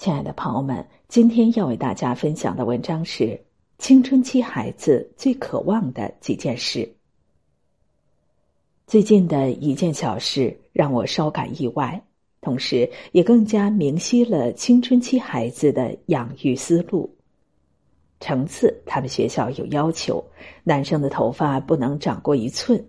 亲爱的朋友们，今天要为大家分享的文章是《青春期孩子最渴望的几件事》。最近的一件小事让我稍感意外，同时也更加明晰了青春期孩子的养育思路。橙子他们学校有要求，男生的头发不能长过一寸。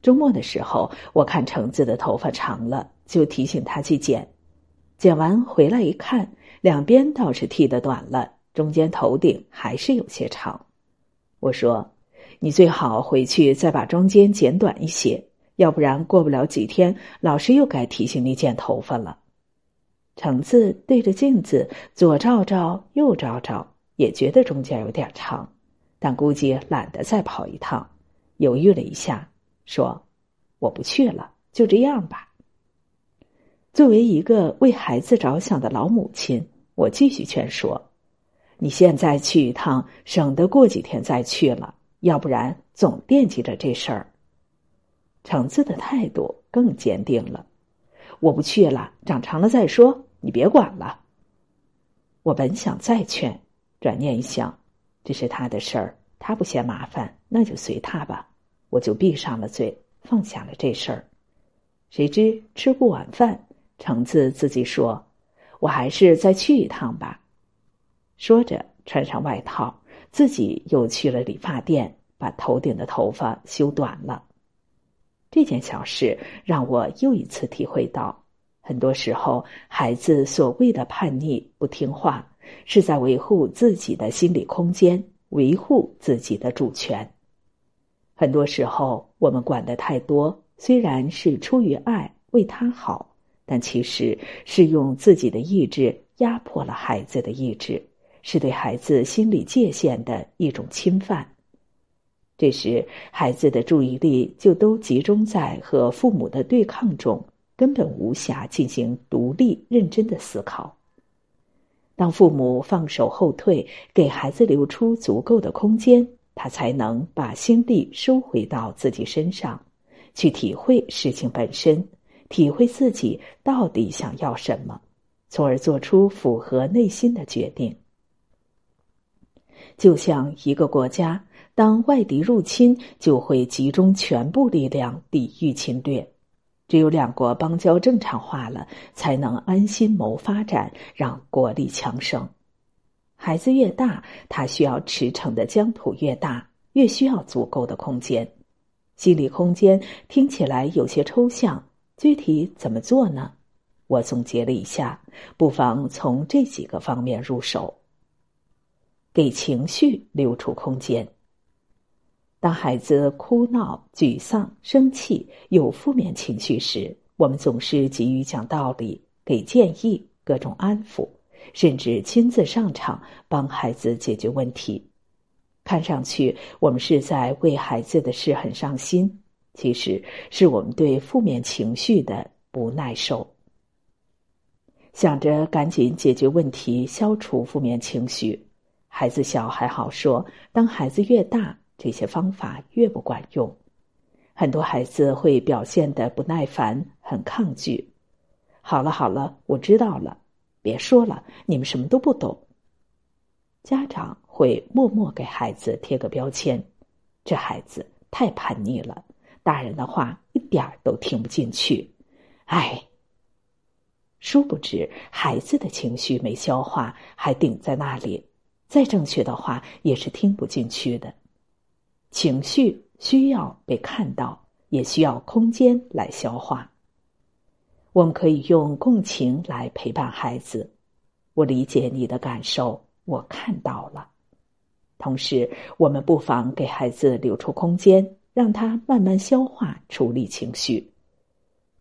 周末的时候，我看橙子的头发长了，就提醒他去剪。剪完回来一看。两边倒是剃的短了，中间头顶还是有些长。我说：“你最好回去再把中间剪短一些，要不然过不了几天，老师又该提醒你剪头发了。”橙子对着镜子左照照，右照照，也觉得中间有点长，但估计懒得再跑一趟，犹豫了一下，说：“我不去了，就这样吧。”作为一个为孩子着想的老母亲。我继续劝说：“你现在去一趟，省得过几天再去了，要不然总惦记着这事儿。”橙子的态度更坚定了：“我不去了，长长了再说，你别管了。”我本想再劝，转念一想，这是他的事儿，他不嫌麻烦，那就随他吧。我就闭上了嘴，放下了这事儿。谁知吃过晚饭，橙子自己说。我还是再去一趟吧。说着，穿上外套，自己又去了理发店，把头顶的头发修短了。这件小事让我又一次体会到，很多时候孩子所谓的叛逆、不听话，是在维护自己的心理空间，维护自己的主权。很多时候，我们管的太多，虽然是出于爱，为他好。但其实是用自己的意志压迫了孩子的意志，是对孩子心理界限的一种侵犯。这时，孩子的注意力就都集中在和父母的对抗中，根本无暇进行独立认真的思考。当父母放手后退，给孩子留出足够的空间，他才能把心力收回到自己身上，去体会事情本身。体会自己到底想要什么，从而做出符合内心的决定。就像一个国家，当外敌入侵，就会集中全部力量抵御侵略。只有两国邦交正常化了，才能安心谋发展，让国力强盛。孩子越大，他需要驰骋的疆土越大，越需要足够的空间。心理空间听起来有些抽象。具体怎么做呢？我总结了一下，不妨从这几个方面入手。给情绪留出空间。当孩子哭闹、沮丧、生气、有负面情绪时，我们总是急于讲道理、给建议、各种安抚，甚至亲自上场帮孩子解决问题。看上去，我们是在为孩子的事很上心。其实是我们对负面情绪的不耐受，想着赶紧解决问题，消除负面情绪。孩子小还好说，当孩子越大，这些方法越不管用。很多孩子会表现的不耐烦，很抗拒。好了好了，我知道了，别说了，你们什么都不懂。家长会默默给孩子贴个标签：这孩子太叛逆了。大人的话一点儿都听不进去，哎。殊不知孩子的情绪没消化，还顶在那里，再正确的话也是听不进去的。情绪需要被看到，也需要空间来消化。我们可以用共情来陪伴孩子，我理解你的感受，我看到了。同时，我们不妨给孩子留出空间。让他慢慢消化、处理情绪，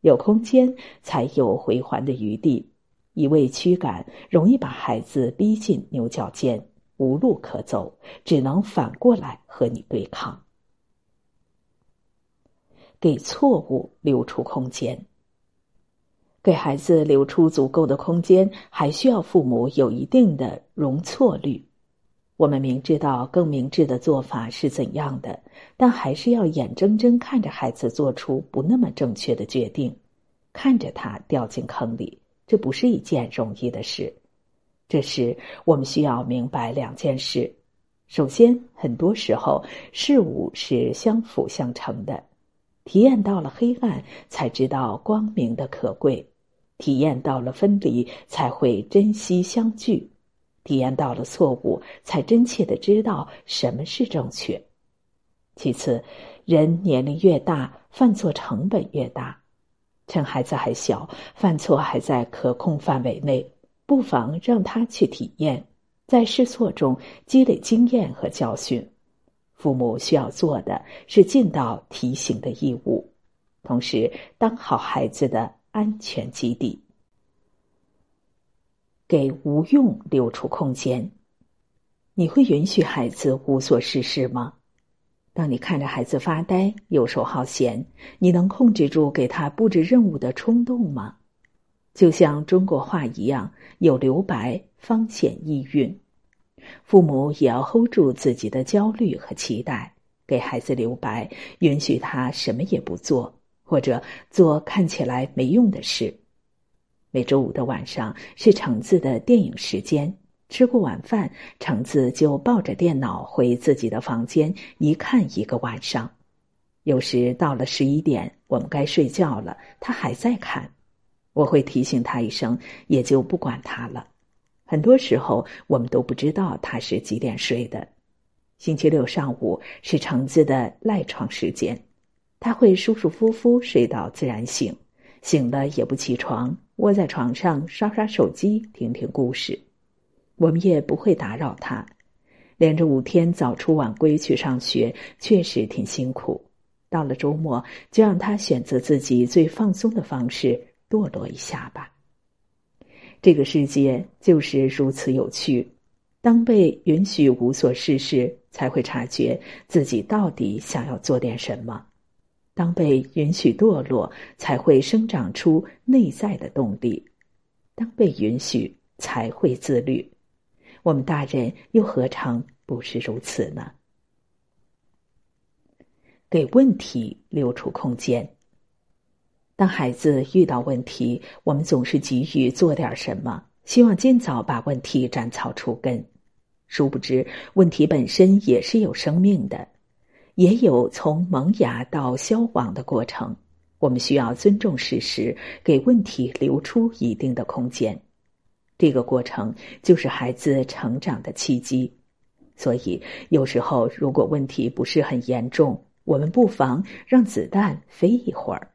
有空间才有回环的余地。一味驱赶，容易把孩子逼进牛角尖，无路可走，只能反过来和你对抗。给错误留出空间，给孩子留出足够的空间，还需要父母有一定的容错率。我们明知道更明智的做法是怎样的，但还是要眼睁睁看着孩子做出不那么正确的决定，看着他掉进坑里，这不是一件容易的事。这时，我们需要明白两件事：首先，很多时候事物是相辅相成的，体验到了黑暗，才知道光明的可贵；体验到了分离，才会珍惜相聚；体验到了错误，才真切的知道什么是正确。其次，人年龄越大，犯错成本越大。趁孩子还小，犯错还在可控范围内。不妨让他去体验，在试错中积累经验和教训。父母需要做的是尽到提醒的义务，同时当好孩子的安全基地，给无用留出空间。你会允许孩子无所事事吗？当你看着孩子发呆、游手好闲，你能控制住给他布置任务的冲动吗？就像中国话一样，有留白方显意蕴。父母也要 hold 住自己的焦虑和期待，给孩子留白，允许他什么也不做，或者做看起来没用的事。每周五的晚上是橙子的电影时间，吃过晚饭，橙子就抱着电脑回自己的房间，一看一个晚上。有时到了十一点，我们该睡觉了，他还在看。我会提醒他一声，也就不管他了。很多时候，我们都不知道他是几点睡的。星期六上午是橙子的赖床时间，他会舒舒服服睡到自然醒，醒了也不起床，窝在床上刷刷手机，听听故事。我们也不会打扰他。连着五天早出晚归去上学，确实挺辛苦。到了周末，就让他选择自己最放松的方式。堕落一下吧。这个世界就是如此有趣。当被允许无所事事，才会察觉自己到底想要做点什么；当被允许堕落，才会生长出内在的动力；当被允许，才会自律。我们大人又何尝不是如此呢？给问题留出空间。当孩子遇到问题，我们总是急于做点什么，希望尽早把问题斩草除根。殊不知，问题本身也是有生命的，也有从萌芽到消亡的过程。我们需要尊重事实，给问题留出一定的空间。这个过程就是孩子成长的契机。所以，有时候如果问题不是很严重，我们不妨让子弹飞一会儿。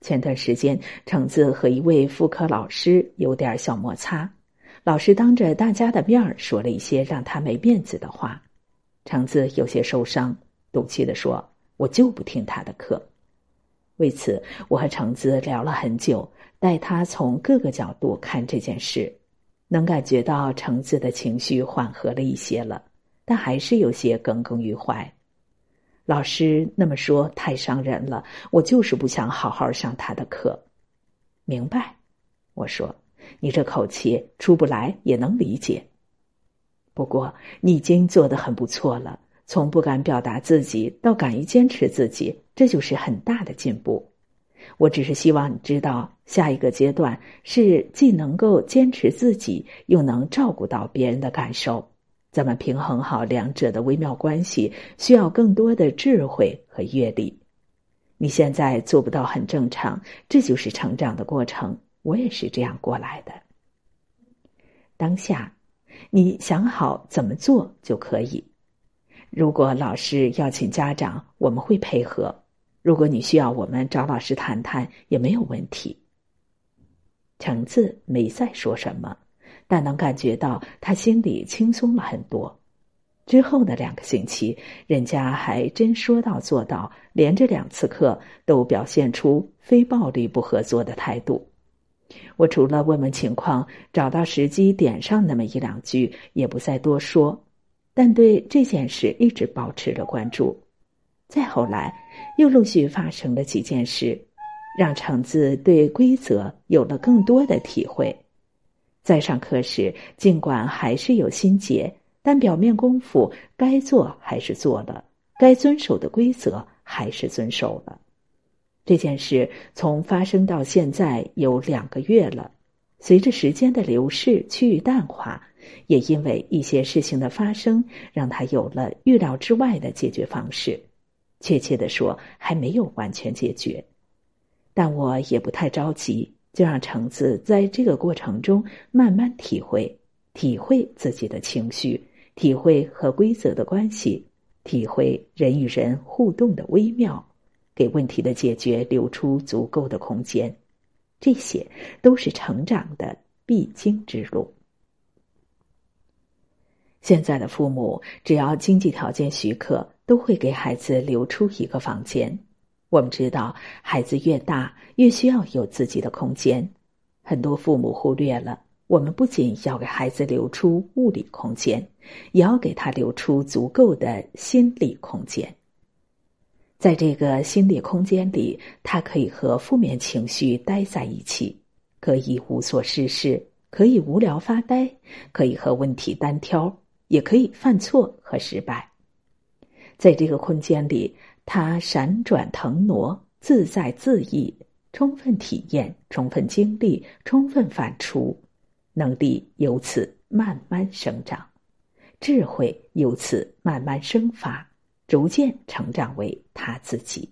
前段时间，橙子和一位妇科老师有点小摩擦，老师当着大家的面儿说了一些让他没面子的话，橙子有些受伤，赌气的说：“我就不听他的课。”为此，我和橙子聊了很久，带他从各个角度看这件事，能感觉到橙子的情绪缓和了一些了，但还是有些耿耿于怀。老师那么说太伤人了，我就是不想好好上他的课。明白，我说，你这口气出不来也能理解。不过你已经做得很不错了，从不敢表达自己到敢于坚持自己，这就是很大的进步。我只是希望你知道，下一个阶段是既能够坚持自己，又能照顾到别人的感受。怎么平衡好两者的微妙关系，需要更多的智慧和阅历。你现在做不到很正常，这就是成长的过程。我也是这样过来的。当下，你想好怎么做就可以。如果老师要请家长，我们会配合；如果你需要我们找老师谈谈，也没有问题。橙子没再说什么。但能感觉到他心里轻松了很多。之后的两个星期，人家还真说到做到，连着两次课都表现出非暴力不合作的态度。我除了问问情况，找到时机点上那么一两句，也不再多说。但对这件事一直保持着关注。再后来，又陆续发生了几件事，让橙子对规则有了更多的体会。在上课时，尽管还是有心结，但表面功夫该做还是做了，该遵守的规则还是遵守了。这件事从发生到现在有两个月了，随着时间的流逝趋于淡化，也因为一些事情的发生，让他有了预料之外的解决方式。确切的说，还没有完全解决，但我也不太着急，就让橙子在这个过程中慢慢体会，体会自己的情绪，体会和规则的关系，体会人与人互动的微妙，给问题的解决留出足够的空间。这些都是成长的必经之路。现在的父母，只要经济条件许可，都会给孩子留出一个房间。我们知道，孩子越大，越需要有自己的空间。很多父母忽略了，我们不仅要给孩子留出物理空间，也要给他留出足够的心理空间。在这个心理空间里，他可以和负面情绪待在一起，可以无所事事，可以无聊发呆，可以和问题单挑。也可以犯错和失败，在这个空间里，他闪转腾挪，自在自意，充分体验，充分经历，充分反刍，能力由此慢慢生长，智慧由此慢慢生发，逐渐成长为他自己。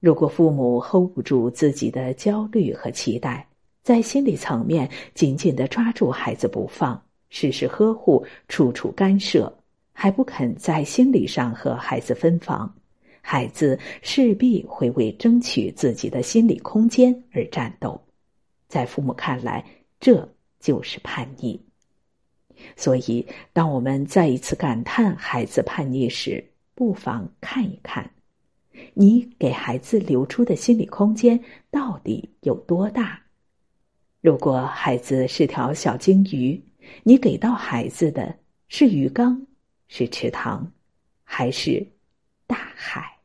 如果父母 hold 不住自己的焦虑和期待，在心理层面紧紧的抓住孩子不放。事事呵护，处处干涉，还不肯在心理上和孩子分房，孩子势必会为争取自己的心理空间而战斗。在父母看来，这就是叛逆。所以，当我们再一次感叹孩子叛逆时，不妨看一看，你给孩子留出的心理空间到底有多大。如果孩子是条小金鱼。你给到孩子的是鱼缸，是池塘，还是大海？